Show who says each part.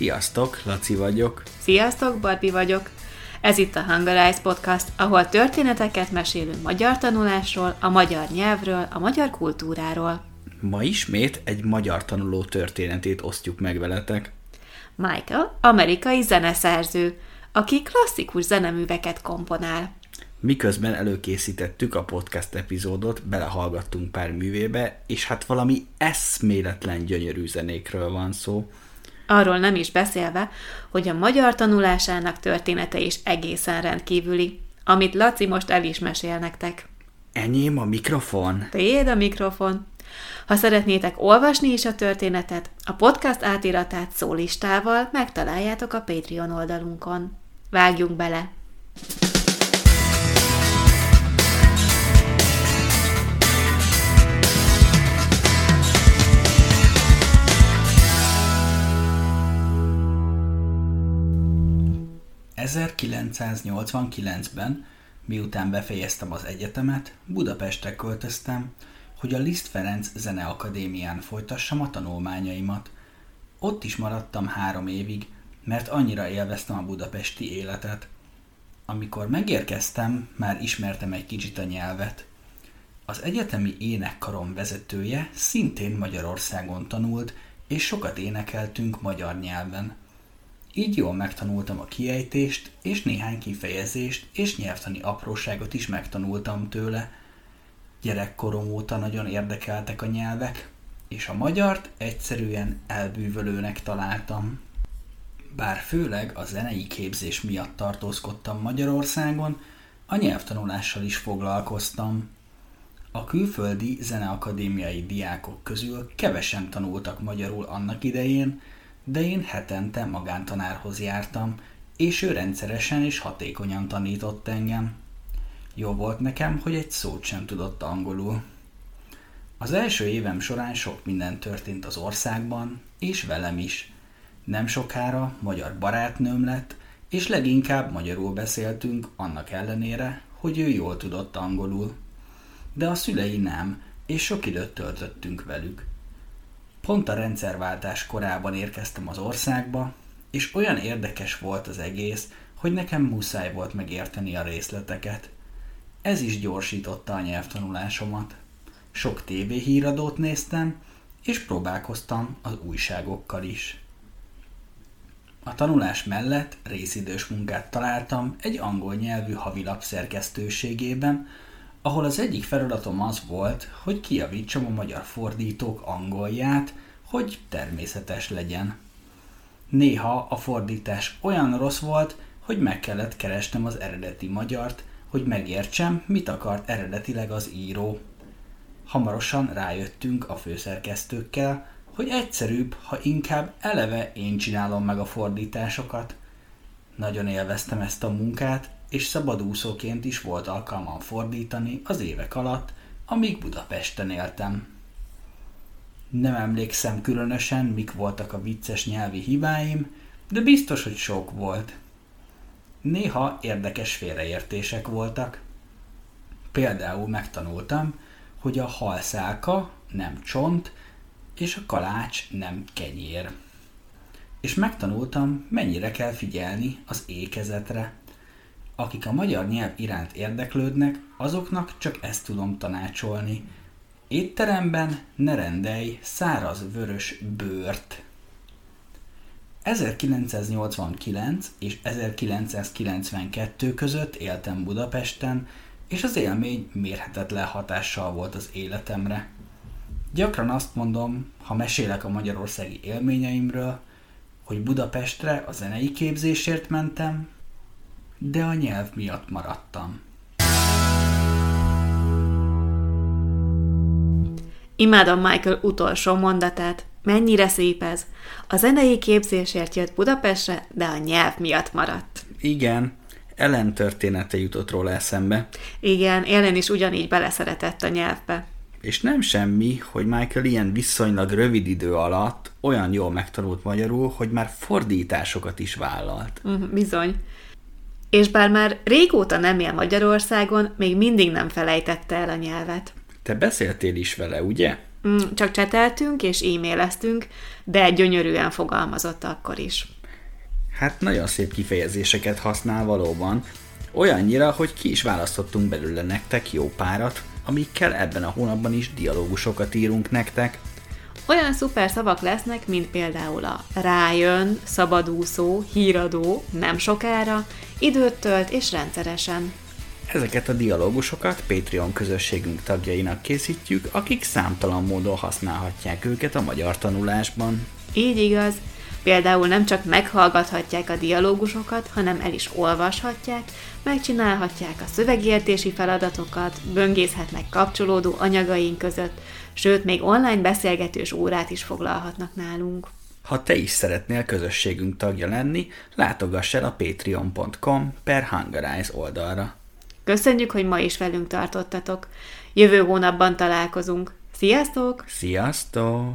Speaker 1: Sziasztok, Laci vagyok.
Speaker 2: Sziasztok, Barbi vagyok. Ez itt a Hungarize Podcast, ahol történeteket mesélünk magyar tanulásról, a magyar nyelvről, a magyar kultúráról.
Speaker 1: Ma ismét egy magyar tanuló történetét osztjuk meg veletek.
Speaker 2: Michael, amerikai zeneszerző, aki klasszikus zeneműveket komponál.
Speaker 1: Miközben előkészítettük a podcast epizódot, belehallgattunk pár művébe, és hát valami eszméletlen gyönyörű zenékről van szó.
Speaker 2: Arról nem is beszélve, hogy a magyar tanulásának története is egészen rendkívüli, amit Laci most el is mesél nektek.
Speaker 1: Enyém a mikrofon?
Speaker 2: Tiéd a mikrofon. Ha szeretnétek olvasni is a történetet, a podcast átiratát szólistával megtaláljátok a Patreon oldalunkon. Vágjunk bele!
Speaker 1: 1989-ben, miután befejeztem az egyetemet, Budapestre költöztem, hogy a Liszt Ferenc Zeneakadémián folytassam a tanulmányaimat. Ott is maradtam három évig, mert annyira élveztem a budapesti életet. Amikor megérkeztem, már ismertem egy kicsit a nyelvet. Az egyetemi énekkarom vezetője szintén Magyarországon tanult, és sokat énekeltünk magyar nyelven. Így jól megtanultam a kiejtést, és néhány kifejezést és nyelvtani apróságot is megtanultam tőle. Gyerekkorom óta nagyon érdekeltek a nyelvek, és a magyart egyszerűen elbűvölőnek találtam. Bár főleg a zenei képzés miatt tartózkodtam Magyarországon, a nyelvtanulással is foglalkoztam. A külföldi zeneakadémiai diákok közül kevesen tanultak magyarul annak idején, de én hetente magántanárhoz jártam, és ő rendszeresen és hatékonyan tanított engem. Jó volt nekem, hogy egy szót sem tudott angolul. Az első évem során sok minden történt az országban, és velem is. Nem sokára magyar barátnőm lett, és leginkább magyarul beszéltünk, annak ellenére, hogy ő jól tudott angolul. De a szülei nem, és sok időt töltöttünk velük. Pont a rendszerváltás korában érkeztem az országba, és olyan érdekes volt az egész, hogy nekem muszáj volt megérteni a részleteket. Ez is gyorsította a nyelvtanulásomat. Sok tévéhíradót néztem, és próbálkoztam az újságokkal is. A tanulás mellett részidős munkát találtam egy angol nyelvű havilap szerkesztőségében, ahol az egyik feladatom az volt, hogy kiavítsam a magyar fordítók angolját, hogy természetes legyen. Néha a fordítás olyan rossz volt, hogy meg kellett keresnem az eredeti magyart, hogy megértsem, mit akart eredetileg az író. Hamarosan rájöttünk a főszerkesztőkkel, hogy egyszerűbb, ha inkább eleve én csinálom meg a fordításokat. Nagyon élveztem ezt a munkát, és szabadúszóként is volt alkalmam fordítani az évek alatt, amíg Budapesten éltem. Nem emlékszem különösen, mik voltak a vicces nyelvi hibáim, de biztos, hogy sok volt. Néha érdekes félreértések voltak. Például megtanultam, hogy a halszálka nem csont, és a kalács nem kenyér. És megtanultam, mennyire kell figyelni az ékezetre. Akik a magyar nyelv iránt érdeklődnek, azoknak csak ezt tudom tanácsolni. Étteremben ne rendelj száraz vörös bőrt. 1989 és 1992 között éltem Budapesten, és az élmény mérhetetlen hatással volt az életemre. Gyakran azt mondom, ha mesélek a magyarországi élményeimről, hogy Budapestre a zenei képzésért mentem, de a nyelv miatt maradtam.
Speaker 2: Imádom Michael utolsó mondatát. Mennyire szép ez. A zenei képzésért jött Budapestre, de a nyelv miatt maradt.
Speaker 1: Igen, Ellen története jutott róla eszembe.
Speaker 2: Igen, Ellen is ugyanígy beleszeretett a nyelvbe.
Speaker 1: És nem semmi, hogy Michael ilyen viszonylag rövid idő alatt olyan jól megtanult magyarul, hogy már fordításokat is vállalt.
Speaker 2: Uh, bizony. És bár már régóta nem él Magyarországon, még mindig nem felejtette el a nyelvet.
Speaker 1: Te beszéltél is vele, ugye?
Speaker 2: Mm, csak cseteltünk és e-maileztünk, de gyönyörűen fogalmazott akkor is.
Speaker 1: Hát nagyon szép kifejezéseket használ valóban, olyannyira, hogy ki is választottunk belőle nektek jó párat, amikkel ebben a hónapban is dialógusokat írunk nektek.
Speaker 2: Olyan szuper szavak lesznek, mint például a rájön, szabadúszó, híradó, nem sokára, időt tölt és rendszeresen.
Speaker 1: Ezeket a dialógusokat Patreon közösségünk tagjainak készítjük, akik számtalan módon használhatják őket a magyar tanulásban.
Speaker 2: Így igaz, Például nem csak meghallgathatják a dialógusokat, hanem el is olvashatják, megcsinálhatják a szövegértési feladatokat, böngészhetnek kapcsolódó anyagaink között, sőt, még online beszélgetős órát is foglalhatnak nálunk.
Speaker 1: Ha te is szeretnél közösségünk tagja lenni, látogass el a patreon.com per Hungarize oldalra.
Speaker 2: Köszönjük, hogy ma is velünk tartottatok. Jövő hónapban találkozunk. Sziasztok!
Speaker 1: Sziasztok!